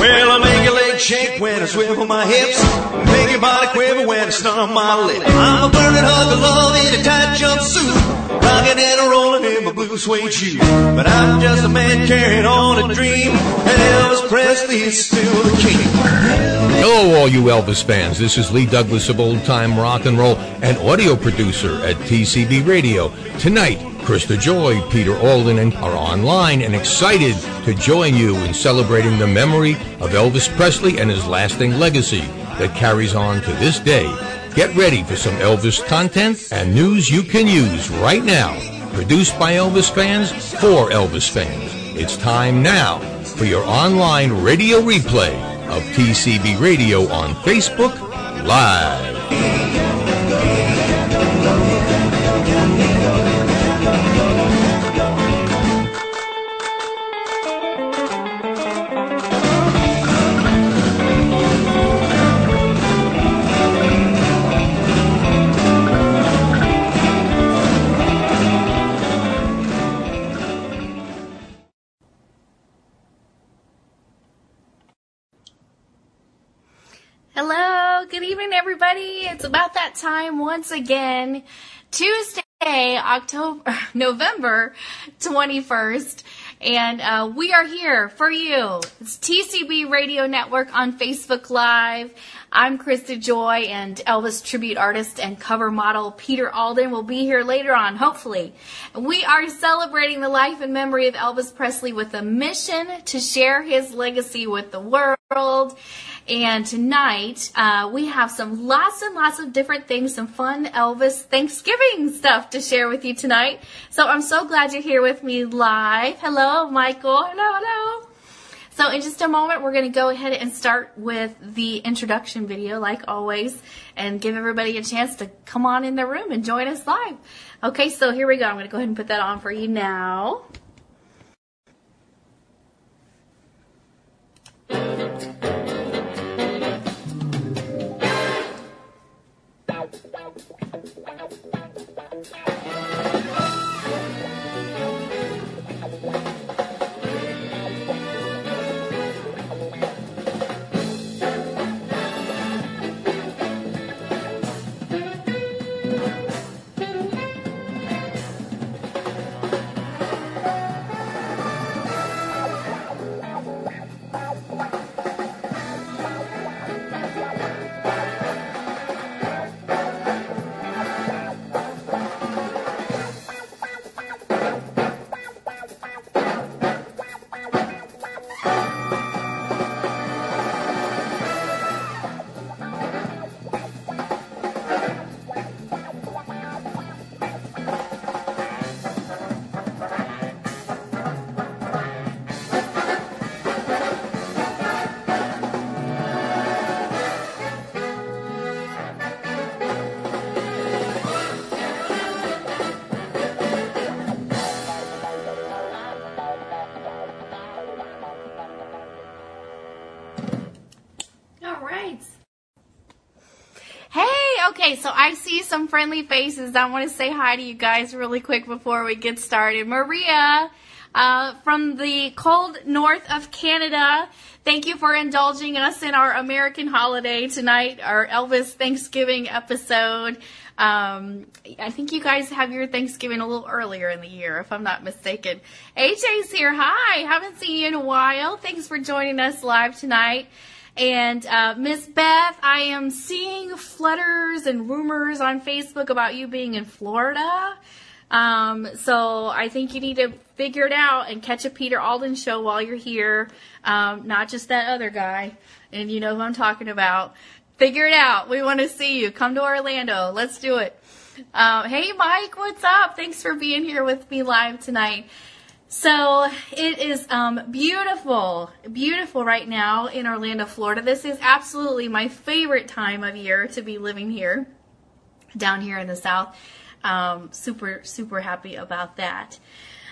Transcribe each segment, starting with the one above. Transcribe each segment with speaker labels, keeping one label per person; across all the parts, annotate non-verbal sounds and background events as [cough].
Speaker 1: Well, I make your legs shake when I swivel my hips. Make your body quiver when I stomp my lip. I'm a burning hug of love in a tight jumpsuit. Rocking and rolling in my blue suede shoes. But I'm just a man carrying on a dream. Elvis Presley is still the king.
Speaker 2: Hello, all you Elvis fans. This is Lee Douglas of Old Time Rock and Roll and audio producer at TCB Radio. Tonight, Krista Joy, Peter Alden, and are online and excited to join you in celebrating the memory of Elvis Presley and his lasting legacy that carries on to this day. Get ready for some Elvis content and news you can use right now. Produced by Elvis fans for Elvis fans. It's time now for your online radio replay of TCB Radio on Facebook Live.
Speaker 3: Hello, good evening, everybody. It's about that time once again. Tuesday, October, [laughs] November 21st, and uh, we are here for you. It's TCB Radio Network on Facebook Live. I'm Krista Joy, and Elvis tribute artist and cover model Peter Alden will be here later on, hopefully. We are celebrating the life and memory of Elvis Presley with a mission to share his legacy with the world. And tonight, uh, we have some lots and lots of different things, some fun Elvis Thanksgiving stuff to share with you tonight. So I'm so glad you're here with me live. Hello, Michael. Hello, hello. So in just a moment, we're going to go ahead and start with the introduction video, like always, and give everybody a chance to come on in the room and join us live. Okay, so here we go. I'm going to go ahead and put that on for you now. Okay, so I see some friendly faces. I want to say hi to you guys really quick before we get started. Maria, uh, from the cold north of Canada, thank you for indulging us in our American holiday tonight, our Elvis Thanksgiving episode. Um, I think you guys have your Thanksgiving a little earlier in the year, if I'm not mistaken. AJ's here. Hi, haven't seen you in a while. Thanks for joining us live tonight. And uh, Miss Beth, I am seeing flutters and rumors on Facebook about you being in Florida. Um, so I think you need to figure it out and catch a Peter Alden show while you're here. Um, not just that other guy. And you know who I'm talking about. Figure it out. We want to see you. Come to Orlando. Let's do it. Um, hey, Mike, what's up? Thanks for being here with me live tonight. So it is um, beautiful, beautiful right now in Orlando, Florida. This is absolutely my favorite time of year to be living here, down here in the South. Um, super, super happy about that.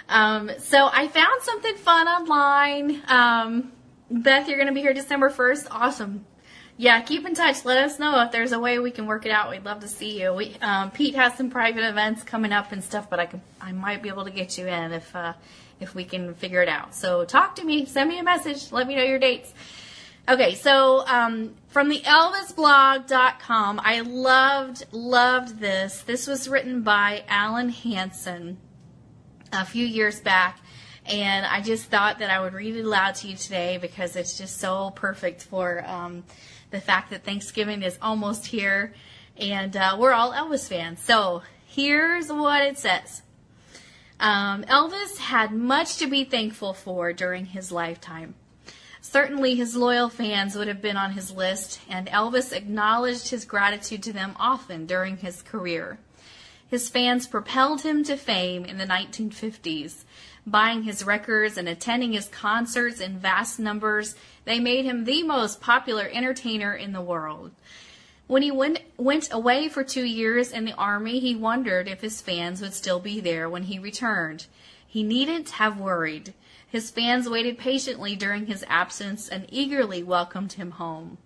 Speaker 3: Um, so I found something fun online. Um, Beth, you're going to be here December 1st. Awesome. Yeah, keep in touch. Let us know if there's a way we can work it out. We'd love to see you. We, um, Pete has some private events coming up and stuff, but I can, I might be able to get you in if, uh, if we can figure it out. So talk to me, send me a message, let me know your dates. Okay, so um, from the ElvisBlog.com, I loved, loved this. This was written by Alan Hansen a few years back, and I just thought that I would read it aloud to you today because it's just so perfect for um, the fact that Thanksgiving is almost here, and uh, we're all Elvis fans. So here's what it says. Um, Elvis had much to be thankful for during his lifetime. Certainly, his loyal fans would have been on his list, and Elvis acknowledged his gratitude to them often during his career. His fans propelled him to fame in the 1950s. Buying his records and attending his concerts in vast numbers, they made him the most popular entertainer in the world. When he went, went away for two years in the Army, he wondered if his fans would still be there when he returned. He needn't have worried. His fans waited patiently during his absence and eagerly welcomed him home.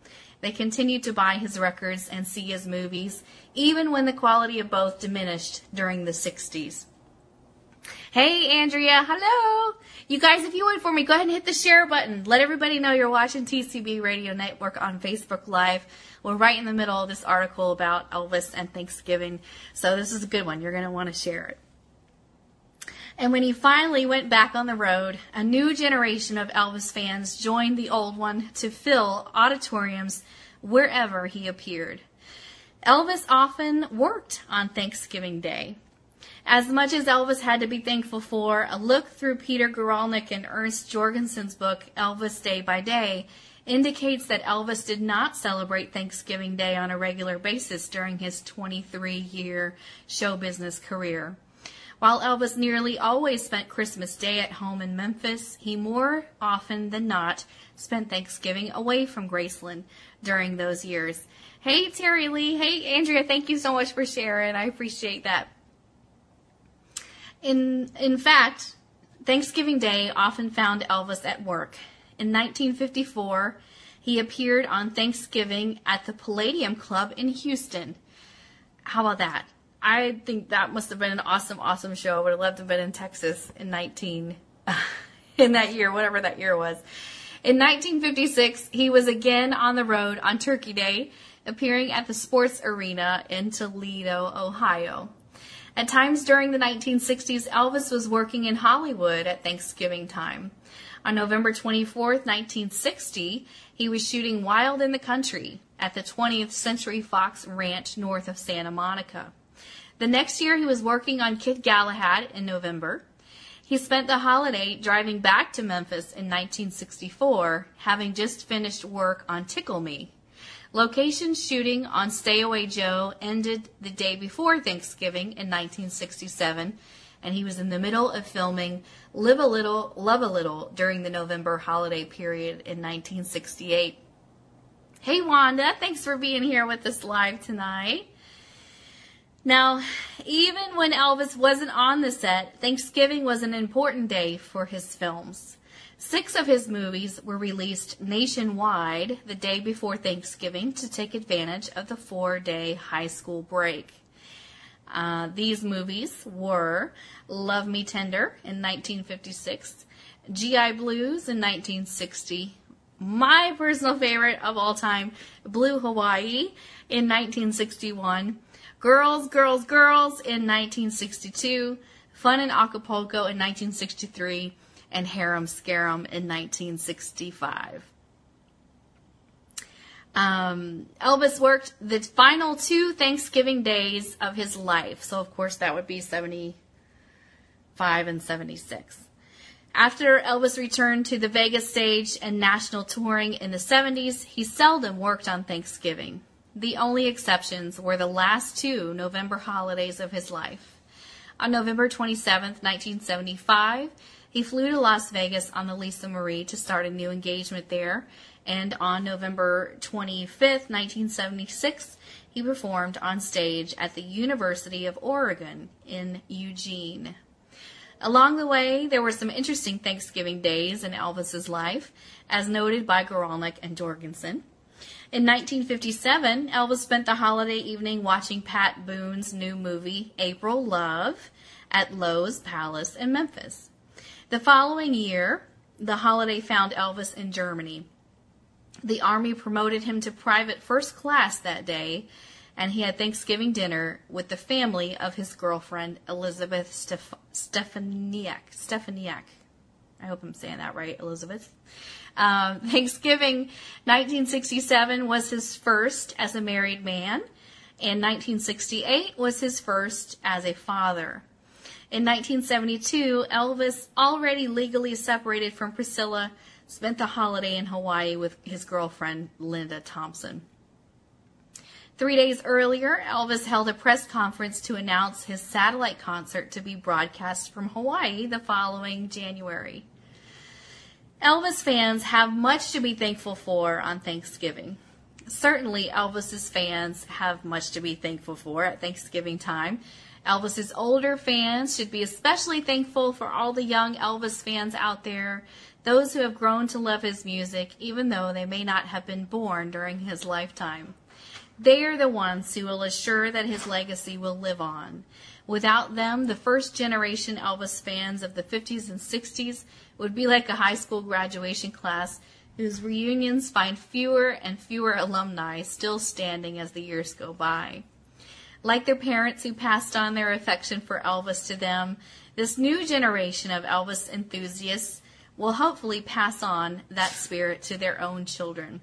Speaker 3: They continued to buy his records and see his movies, even when the quality of both diminished during the 60s. Hey, Andrea. Hello. You guys, if you would for me, go ahead and hit the share button. Let everybody know you're watching TCB Radio Network on Facebook Live. We're right in the middle of this article about Elvis and Thanksgiving. So this is a good one. You're going to want to share it. And when he finally went back on the road, a new generation of Elvis fans joined the old one to fill auditoriums wherever he appeared. Elvis often worked on Thanksgiving Day. As much as Elvis had to be thankful for, a look through Peter Guralnick and Ernst Jorgensen's book, Elvis Day by Day, indicates that Elvis did not celebrate Thanksgiving Day on a regular basis during his 23 year show business career. While Elvis nearly always spent Christmas Day at home in Memphis, he more often than not spent Thanksgiving away from Graceland during those years. Hey, Terry Lee. Hey, Andrea. Thank you so much for sharing. I appreciate that. In, in fact, Thanksgiving Day often found Elvis at work. In 1954, he appeared on Thanksgiving at the Palladium Club in Houston. How about that? I think that must have been an awesome, awesome show. I would have loved to have been in Texas in 19, [laughs] in that year, whatever that year was. In 1956, he was again on the road on Turkey Day, appearing at the Sports Arena in Toledo, Ohio. At times during the 1960s, Elvis was working in Hollywood at Thanksgiving time. On November 24, 1960, he was shooting Wild in the Country at the 20th Century Fox Ranch north of Santa Monica. The next year, he was working on Kid Galahad in November. He spent the holiday driving back to Memphis in 1964, having just finished work on Tickle Me. Location shooting on Stay Away Joe ended the day before Thanksgiving in 1967, and he was in the middle of filming Live a Little, Love a Little during the November holiday period in 1968. Hey Wanda, thanks for being here with us live tonight. Now, even when Elvis wasn't on the set, Thanksgiving was an important day for his films. Six of his movies were released nationwide the day before Thanksgiving to take advantage of the four day high school break. Uh, these movies were Love Me Tender in 1956, GI Blues in 1960, my personal favorite of all time, Blue Hawaii in 1961, Girls, Girls, Girls in 1962, Fun in Acapulco in 1963, and Harum Scarum in 1965. Um, Elvis worked the final two Thanksgiving days of his life. So, of course, that would be 75 and 76. After Elvis returned to the Vegas stage and national touring in the 70s, he seldom worked on Thanksgiving. The only exceptions were the last two November holidays of his life. On November 27, 1975, He flew to Las Vegas on the Lisa Marie to start a new engagement there, and on November 25th, 1976, he performed on stage at the University of Oregon in Eugene. Along the way, there were some interesting Thanksgiving days in Elvis's life, as noted by Guralnick and Jorgensen. In 1957, Elvis spent the holiday evening watching Pat Boone's new movie, April Love, at Loew's Palace in Memphis. The following year, the holiday found Elvis in Germany. The Army promoted him to private first class that day, and he had Thanksgiving dinner with the family of his girlfriend, Elizabeth Stef- Stefaniak. Stefaniak. I hope I'm saying that right, Elizabeth. Um, [laughs] Thanksgiving 1967 was his first as a married man, and 1968 was his first as a father. In 1972, Elvis, already legally separated from Priscilla, spent the holiday in Hawaii with his girlfriend, Linda Thompson. Three days earlier, Elvis held a press conference to announce his satellite concert to be broadcast from Hawaii the following January. Elvis fans have much to be thankful for on Thanksgiving. Certainly, Elvis's fans have much to be thankful for at Thanksgiving time. Elvis's older fans should be especially thankful for all the young Elvis fans out there, those who have grown to love his music, even though they may not have been born during his lifetime. They are the ones who will assure that his legacy will live on. Without them, the first generation Elvis fans of the 50s and 60s would be like a high school graduation class whose reunions find fewer and fewer alumni still standing as the years go by. Like their parents who passed on their affection for Elvis to them, this new generation of Elvis enthusiasts will hopefully pass on that spirit to their own children.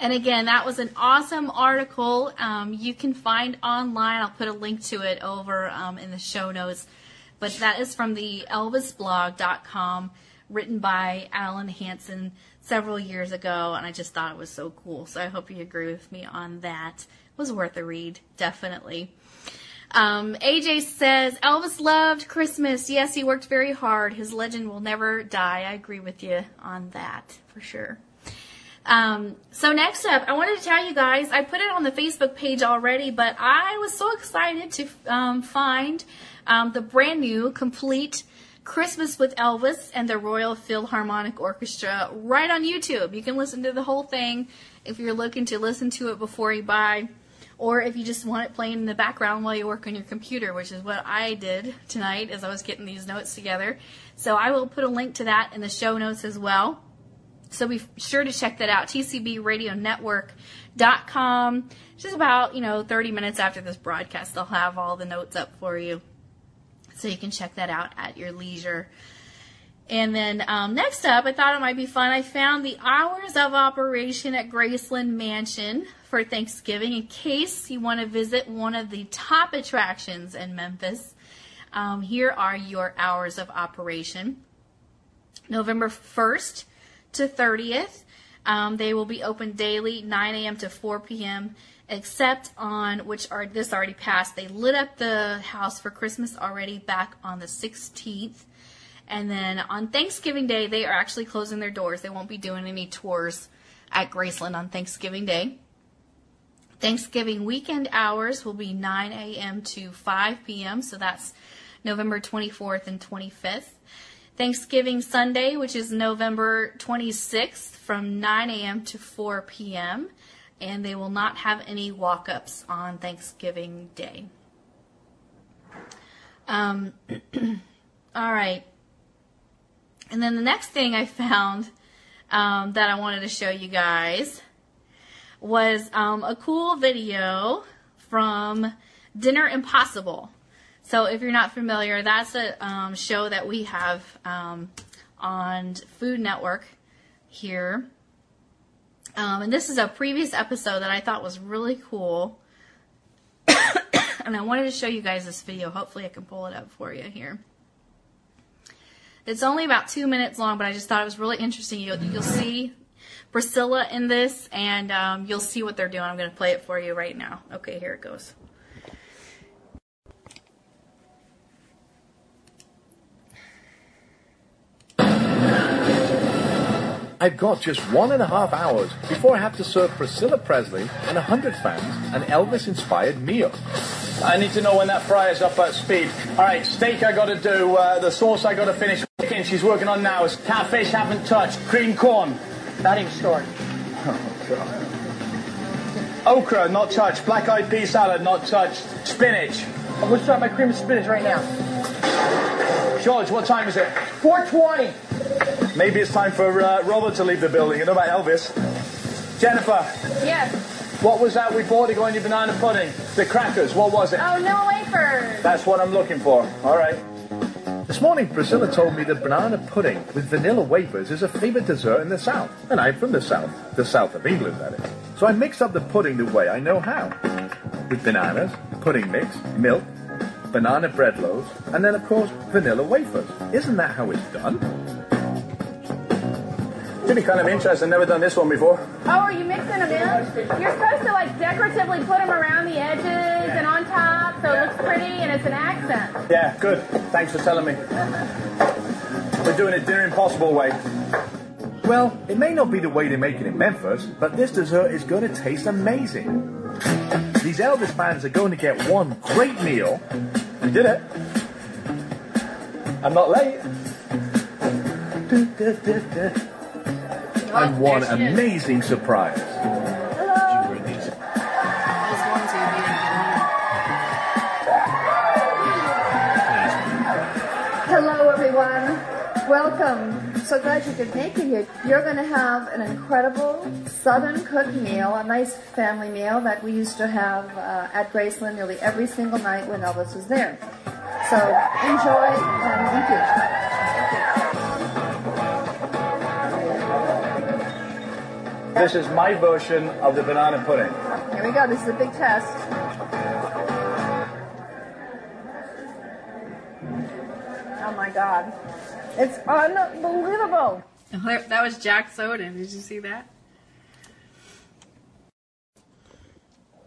Speaker 3: And again, that was an awesome article. Um, you can find online. I'll put a link to it over um, in the show notes. But that is from the ElvisBlog.com, written by Alan Hansen several years ago, and I just thought it was so cool. So I hope you agree with me on that. It was worth a read, definitely. Um, AJ says Elvis loved Christmas. Yes, he worked very hard. His legend will never die. I agree with you on that for sure. Um, so next up, I wanted to tell you guys, I put it on the Facebook page already, but I was so excited to um, find um, the brand new complete Christmas with Elvis and the Royal Philharmonic Orchestra right on YouTube. You can listen to the whole thing if you're looking to listen to it before you buy, or if you just want it playing in the background while you work on your computer, which is what I did tonight as I was getting these notes together. So I will put a link to that in the show notes as well. So be sure to check that out. TCBRadioNetwork.com. Just about, you know, 30 minutes after this broadcast, they'll have all the notes up for you. So you can check that out at your leisure. And then um, next up, I thought it might be fun. I found the hours of operation at Graceland Mansion for Thanksgiving in case you want to visit one of the top attractions in Memphis. Um, here are your hours of operation. November 1st to 30th. Um, they will be open daily, 9 a.m. to 4 p.m. Except on which are this already passed. They lit up the house for Christmas already back on the 16th, and then on Thanksgiving Day they are actually closing their doors. They won't be doing any tours at Graceland on Thanksgiving Day. Thanksgiving weekend hours will be 9 a.m. to 5 p.m. So that's November 24th and 25th. Thanksgiving Sunday, which is November 26th from 9 a.m. to 4 p.m. And they will not have any walk ups on Thanksgiving Day. Um, [clears throat] all right. And then the next thing I found um, that I wanted to show you guys was um, a cool video from Dinner Impossible. So if you're not familiar, that's a um, show that we have um, on Food Network here. Um, and this is a previous episode that I thought was really cool. [coughs] and I wanted to show you guys this video. Hopefully I can pull it up for you here. It's only about two minutes long, but I just thought it was really interesting. You'll, you'll see Priscilla in this, and um, you'll see what they're doing. I'm going to play it for you right now. Okay, here it goes.
Speaker 4: I've got just one and a half hours before I have to serve Priscilla Presley and 100 fans an Elvis inspired meal.
Speaker 5: I need to know when that fryer's up at speed. All right, steak I got to do, uh, the sauce I got to finish. Chicken she's working on now. Is catfish haven't touched. Cream corn. That ain't stored. [laughs] Okra not touched. Black eyed pea salad not touched. Spinach. I'm gonna start my cream and spinach right now. George, what time is it? 4:20. Maybe it's time for uh, Robert to leave the building. You know about Elvis. Jennifer,
Speaker 3: Yes.
Speaker 5: what was that we bought to go in your banana pudding? The crackers. What was it?
Speaker 3: Oh, no wafers.
Speaker 5: That's what I'm looking for. All right.
Speaker 4: This morning, Priscilla told me that banana pudding with vanilla wafers is a favorite dessert in the South. And I'm from the South, the South of England, that is. So I mixed up the pudding the way I know how. With bananas, pudding mix, milk, banana bread loaves, and then, of course, vanilla wafers. Isn't that how it's done?
Speaker 5: Should be kind of interesting. Never done this one before.
Speaker 6: Oh, are you mixing them in? You're supposed to like decoratively put them around the edges and on top so it looks pretty and it's an accent.
Speaker 5: Yeah, good. Thanks for telling me. We're doing it Dinner Impossible way.
Speaker 4: Well, it may not be the way they make it in Memphis, but this dessert is going to taste amazing. These Elvis fans are going to get one great meal.
Speaker 5: We did it. I'm not late. [laughs]
Speaker 4: And one amazing surprise.
Speaker 7: Welcome. So glad you could make it here. You're going to have an incredible Southern cooked meal, a nice family meal that we used to have uh, at Graceland nearly every single night when Elvis was there. So enjoy and thank you.
Speaker 5: This is my version of the banana pudding.
Speaker 7: Here we go. This is a big test. Oh my God. It's unbelievable. [laughs]
Speaker 3: That was Jack Soden. Did you see that?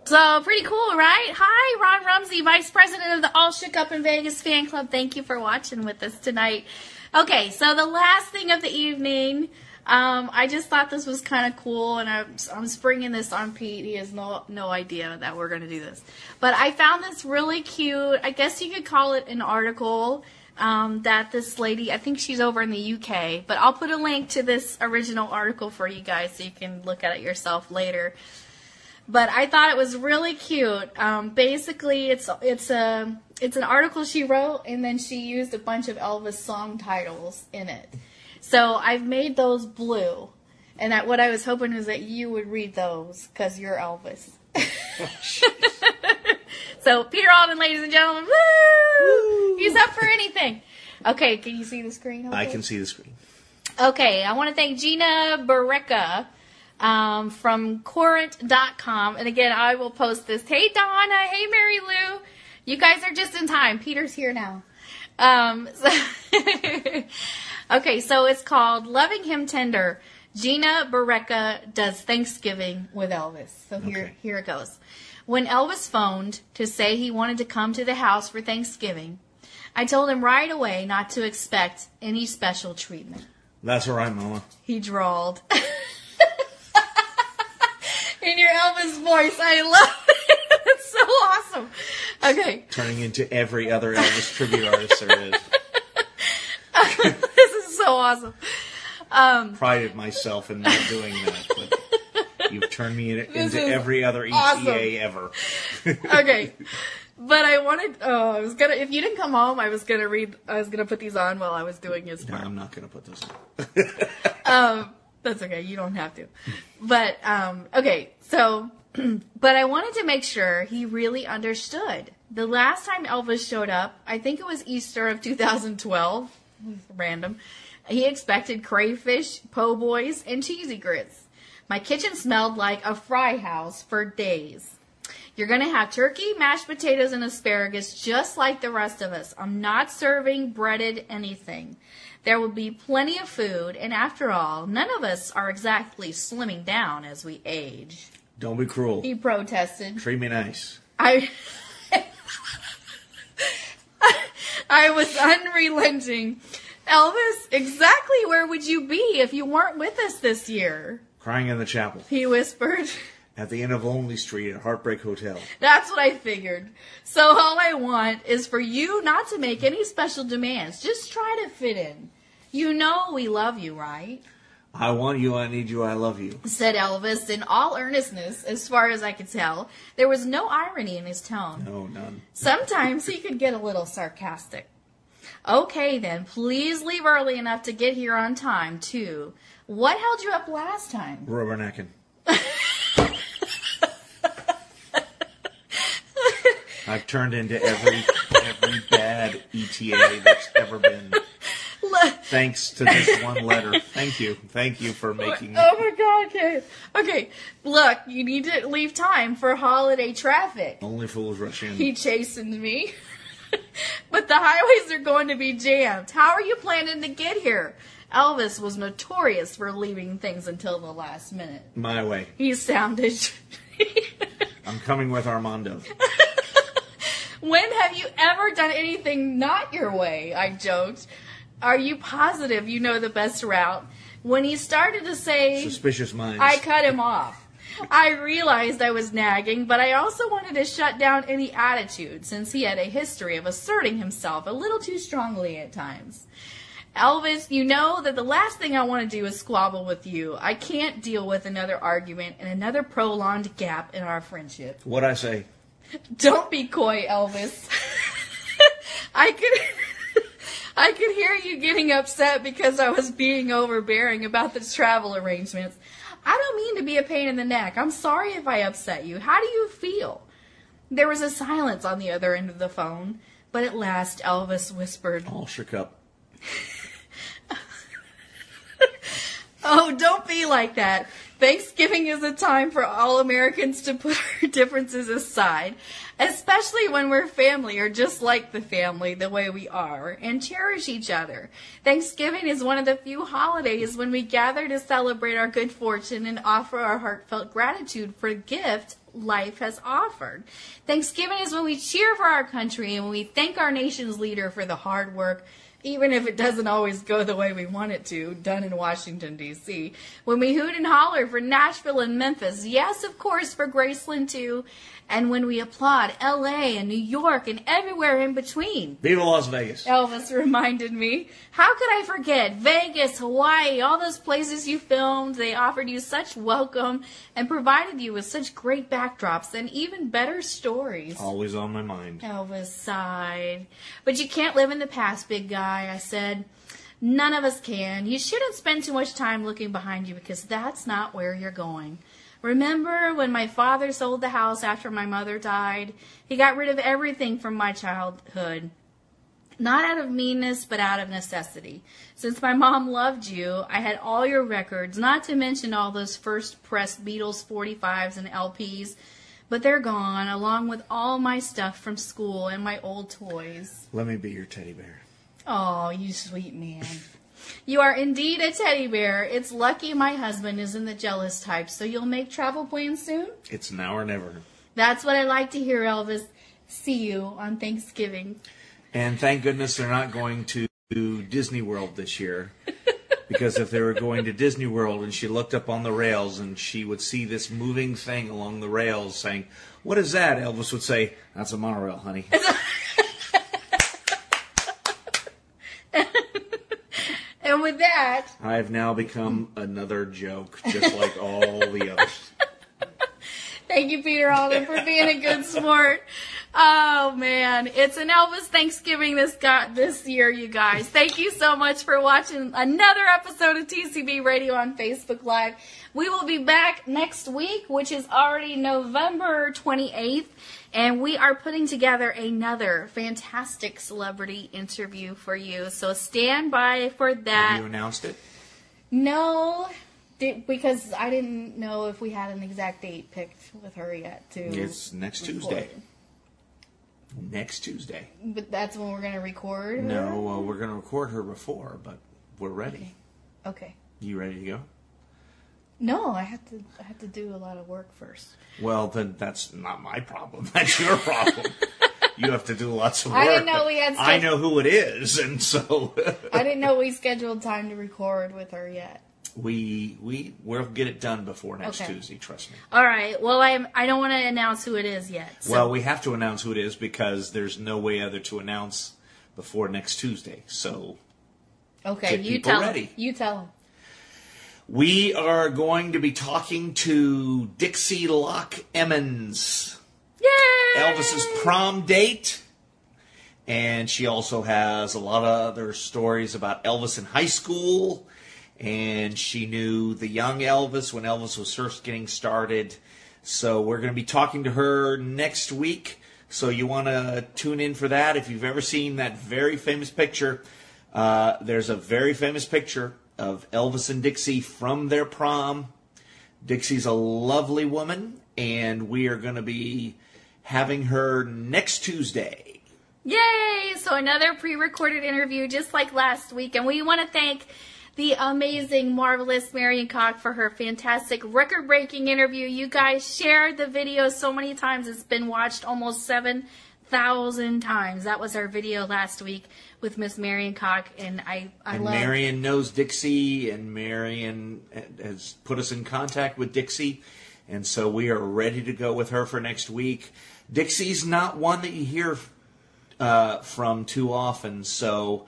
Speaker 3: So pretty cool, right? Hi, Ron Rumsey, Vice President of the All Shook Up in Vegas fan club. Thank you for watching with us tonight. Okay, so the last thing of the evening, um, I just thought this was kind of cool, and I'm, I'm springing this on Pete. He has no no idea that we're gonna do this, but I found this really cute. I guess you could call it an article um, that this lady, I think she's over in the UK, but I'll put a link to this original article for you guys so you can look at it yourself later. But I thought it was really cute. Um, basically, it's it's a it's an article she wrote, and then she used a bunch of Elvis song titles in it. So I've made those blue, and that what I was hoping was that you would read those because you're Elvis. [laughs] so Peter Alden, ladies and gentlemen, woo! He's up for anything. Okay, can you see the screen?
Speaker 8: I can see the screen.
Speaker 3: Okay, I want to thank Gina Barreca um, from Courant.com. And again, I will post this. Hey, Donna. Hey, Mary Lou. You guys are just in time. Peter's here now. Um, [laughs] so [laughs] okay, so it's called Loving Him Tender. Gina Barreca does Thanksgiving with Elvis. So here, here it goes. When Elvis phoned to say he wanted to come to the house for Thanksgiving, I told him right away not to expect any special treatment.
Speaker 8: That's all right, Mama.
Speaker 3: He drawled. [laughs] In your Elvis voice. I love it. [laughs] It's so awesome. Okay.
Speaker 8: Turning into every other Elvis tribute artist there is. [laughs]
Speaker 3: this is so awesome. Um,
Speaker 8: Prided myself in not doing that, but [laughs] you've turned me into every other ETA
Speaker 3: awesome.
Speaker 8: ever. [laughs]
Speaker 3: okay. [laughs] But I wanted, oh, I was gonna, if you didn't come home, I was gonna read, I was gonna put these on while I was doing his
Speaker 8: No,
Speaker 3: part.
Speaker 8: I'm not going to put those on.
Speaker 3: um, that's okay. You don't have to. But um, okay, so [clears throat] but I wanted to make sure he really understood. The last time Elvis showed up, I think it was Easter of 2012. Random. He expected crayfish, po' boys, and cheesy grits. My kitchen smelled like a fry house for days. You're going to have turkey, mashed potatoes, and asparagus just like the rest of us. I'm not serving breaded anything. There will be plenty of food, and after all, none of us are exactly slimming down as we age.
Speaker 8: Don't be cruel.
Speaker 3: He protested.
Speaker 8: Treat me nice.
Speaker 3: I [laughs] I was unrelenting. Elvis, exactly where would you be if you weren't with us this year?
Speaker 8: Crying in the chapel
Speaker 3: He whispered. [laughs]
Speaker 8: at the end of Lonely Street at Heartbreak Hotel.
Speaker 3: That's what I figured. So all I want is for you not to make any special demands. Just try to fit in. You know we love you, right?
Speaker 8: I want you, I need you, I love you.
Speaker 3: Said Elvis in all earnestness, as far as I could tell. There was no irony in his tone.
Speaker 8: No, none.
Speaker 3: Sometimes he could get a little sarcastic. Okay, then, please leave early enough to get here on time, too. What held you up last time?
Speaker 8: Rubbernecking. [laughs] I've turned into every every bad ETA that's ever been. Thanks to this one letter. Thank you. Thank you for making
Speaker 3: Oh my god, okay. Okay, look, you need to leave time for holiday traffic.
Speaker 8: Only fools rush in.
Speaker 3: He chastened me. [laughs] but the highways are going to be jammed. How are you planning to get here? Elvis was notorious for leaving things until the last minute.
Speaker 8: My way.
Speaker 3: He sounded. [laughs]
Speaker 8: I'm coming with Armando. [laughs]
Speaker 3: when have you ever done anything not your way? I joked. Are you positive you know the best route? When he started to say,
Speaker 8: Suspicious minds.
Speaker 3: I cut him off. [laughs] I realized I was nagging, but I also wanted to shut down any attitude since he had a history of asserting himself a little too strongly at times. Elvis, you know that the last thing I want to do is squabble with you. I can't deal with another argument and another prolonged gap in our friendship.
Speaker 8: What I say? [laughs]
Speaker 3: Don't be coy, Elvis. [laughs] I could I could hear you getting upset because I was being overbearing about the travel arrangements. I don't mean to be a pain in the neck. I'm sorry if I upset you. How do you feel? There was a silence on the other end of the phone, but at last Elvis whispered, oh,
Speaker 8: All shook up. [laughs]
Speaker 3: Oh, don't be like that. Thanksgiving is a time for all Americans to put our [laughs] differences aside, especially when we're family or just like the family the way we are, and cherish each other. Thanksgiving is one of the few holidays when we gather to celebrate our good fortune and offer our heartfelt gratitude for the gift life has offered. Thanksgiving is when we cheer for our country and we thank our nation's leader for the hard work even if it doesn't always go the way we want it to, done in Washington, D.C. When we hoot and holler for Nashville and Memphis, yes, of course, for Graceland too, and when we applaud L.A. and New York and everywhere in between.
Speaker 8: Viva Las Vegas.
Speaker 3: Elvis reminded me. How could I forget? Vegas, Hawaii, all those places you filmed, they offered you such welcome and provided you with such great backdrops and even better stories.
Speaker 8: Always on my mind.
Speaker 3: Elvis sighed. But you can't live in the past, big guy, I said. None of us can. You shouldn't spend too much time looking behind you because that's not where you're going. Remember when my father sold the house after my mother died? He got rid of everything from my childhood. Not out of meanness, but out of necessity. Since my mom loved you, I had all your records, not to mention all those first press Beatles 45s and LPs. But they're gone, along with all my stuff from school and my old toys.
Speaker 8: Let me be your teddy bear.
Speaker 3: Oh, you sweet man. [laughs] You are indeed a teddy bear. It's lucky my husband isn't the jealous type, so you'll make travel plans soon?
Speaker 8: It's now or never.
Speaker 3: That's what I like to hear, Elvis. See you on Thanksgiving.
Speaker 8: And thank goodness they're not going to Disney World this year. [laughs] because if they were going to Disney World and she looked up on the rails and she would see this moving thing along the rails saying, What is that? Elvis would say, That's a monorail, honey. [laughs]
Speaker 3: And with that,
Speaker 8: I have now become another joke, just like all the others. [laughs]
Speaker 3: thank you, Peter Alden, for being a good sport. Oh man, it's an Elvis Thanksgiving this got this year, you guys. Thank you so much for watching another episode of TCB Radio on Facebook Live. We will be back next week, which is already November 28th, and we are putting together another fantastic celebrity interview for you. So stand by for that.
Speaker 8: Have you announced it?
Speaker 3: No, did, because I didn't know if we had an exact date picked with her yet. To
Speaker 8: It's next
Speaker 3: record.
Speaker 8: Tuesday. Next Tuesday.
Speaker 3: But that's when we're gonna record. her?
Speaker 8: No, well, we're going to record her before, but we're ready.
Speaker 3: Okay.
Speaker 8: You ready to go?
Speaker 3: No, I have to. I have to do a lot of work first.
Speaker 8: Well, then that's not my problem. [laughs] That's your problem. you have to do lots of work.
Speaker 3: I didn't know we had
Speaker 8: I know who it is, [laughs] and so
Speaker 3: I didn't know we scheduled time to record with her yet.
Speaker 8: we we we'll get it done before next
Speaker 3: Okay.
Speaker 8: Tuesday. Trust me.
Speaker 3: All right. Well, I'm. I don't want to announce who it is yet. So.
Speaker 8: Well, we have to announce who it is because there's no way other to announce before next Tuesday. So
Speaker 3: okay.
Speaker 8: get
Speaker 3: You
Speaker 8: people
Speaker 3: tell. 'em.
Speaker 8: ready.
Speaker 3: You tell them.
Speaker 8: We are going to be talking to Dixie Locke Emmons.
Speaker 3: Yay!
Speaker 8: Elvis's prom date. And she also has a lot of other stories about Elvis in high school. And she knew the young Elvis when Elvis was first getting started. So we're going to be talking to her next week. So you want to tune in for that. If you've ever seen that very famous picture, uh, there's a very famous picture of Elvis and Dixie from their prom. Dixie's a lovely woman, and we are going to be having her next Tuesday.
Speaker 3: Yay! So another pre-recorded interview, just like last week, and we want to thank the amazing, marvelous Marion Cocke for her fantastic, record-breaking interview. You guys shared the video so many times; it's been watched almost seven thousand times. That was our video last week with Miss Marion Cocke, and I, I
Speaker 8: and
Speaker 3: love.
Speaker 8: Marion knows Dixie, and Marion has put us in contact with Dixie, and so we are ready to go with her for next week. Dixie's not one that you hear uh, from too often, so.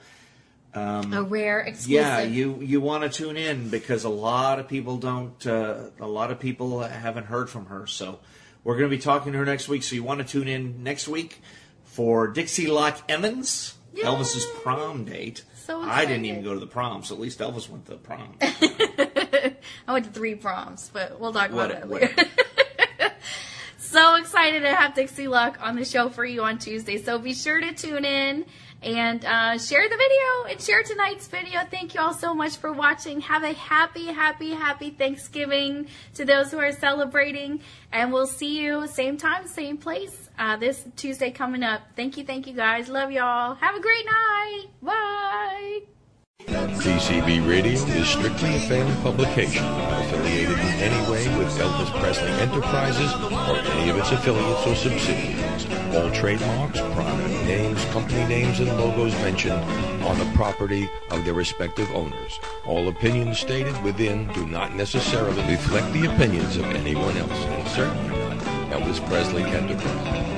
Speaker 8: Um,
Speaker 3: a rare exclusive.
Speaker 8: Yeah, you you want to tune in because a lot of people don't. Uh, a lot of people haven't heard from her, so we're going to be talking to her next week. So you want to tune in next week for Dixie Locke Emmons, Elvis's prom date.
Speaker 3: So
Speaker 8: I didn't even go to the prom, so at least Elvis went to the prom. [laughs]
Speaker 3: I went to three proms, but we'll talk about
Speaker 8: What-
Speaker 3: that later. [laughs] so excited to have Dixie Luck on the show for you on Tuesday. So be sure to tune in and uh, share the video and share tonight's video. Thank you all so much for watching. Have a happy, happy, happy Thanksgiving to those who are celebrating. And we'll see you same time, same place uh, this Tuesday coming up. Thank you, thank you guys. Love y'all. Have a great night. Bye.
Speaker 2: TCB Radio is strictly a family publication, not affiliated in any way with Elvis Presley Enterprises or any of its affiliates or subsidiaries. All trademarks, product names, company names, and logos mentioned are the property of their respective owners. All opinions stated within do not necessarily reflect the opinions of anyone else, and certainly not Elvis Presley Enterprises.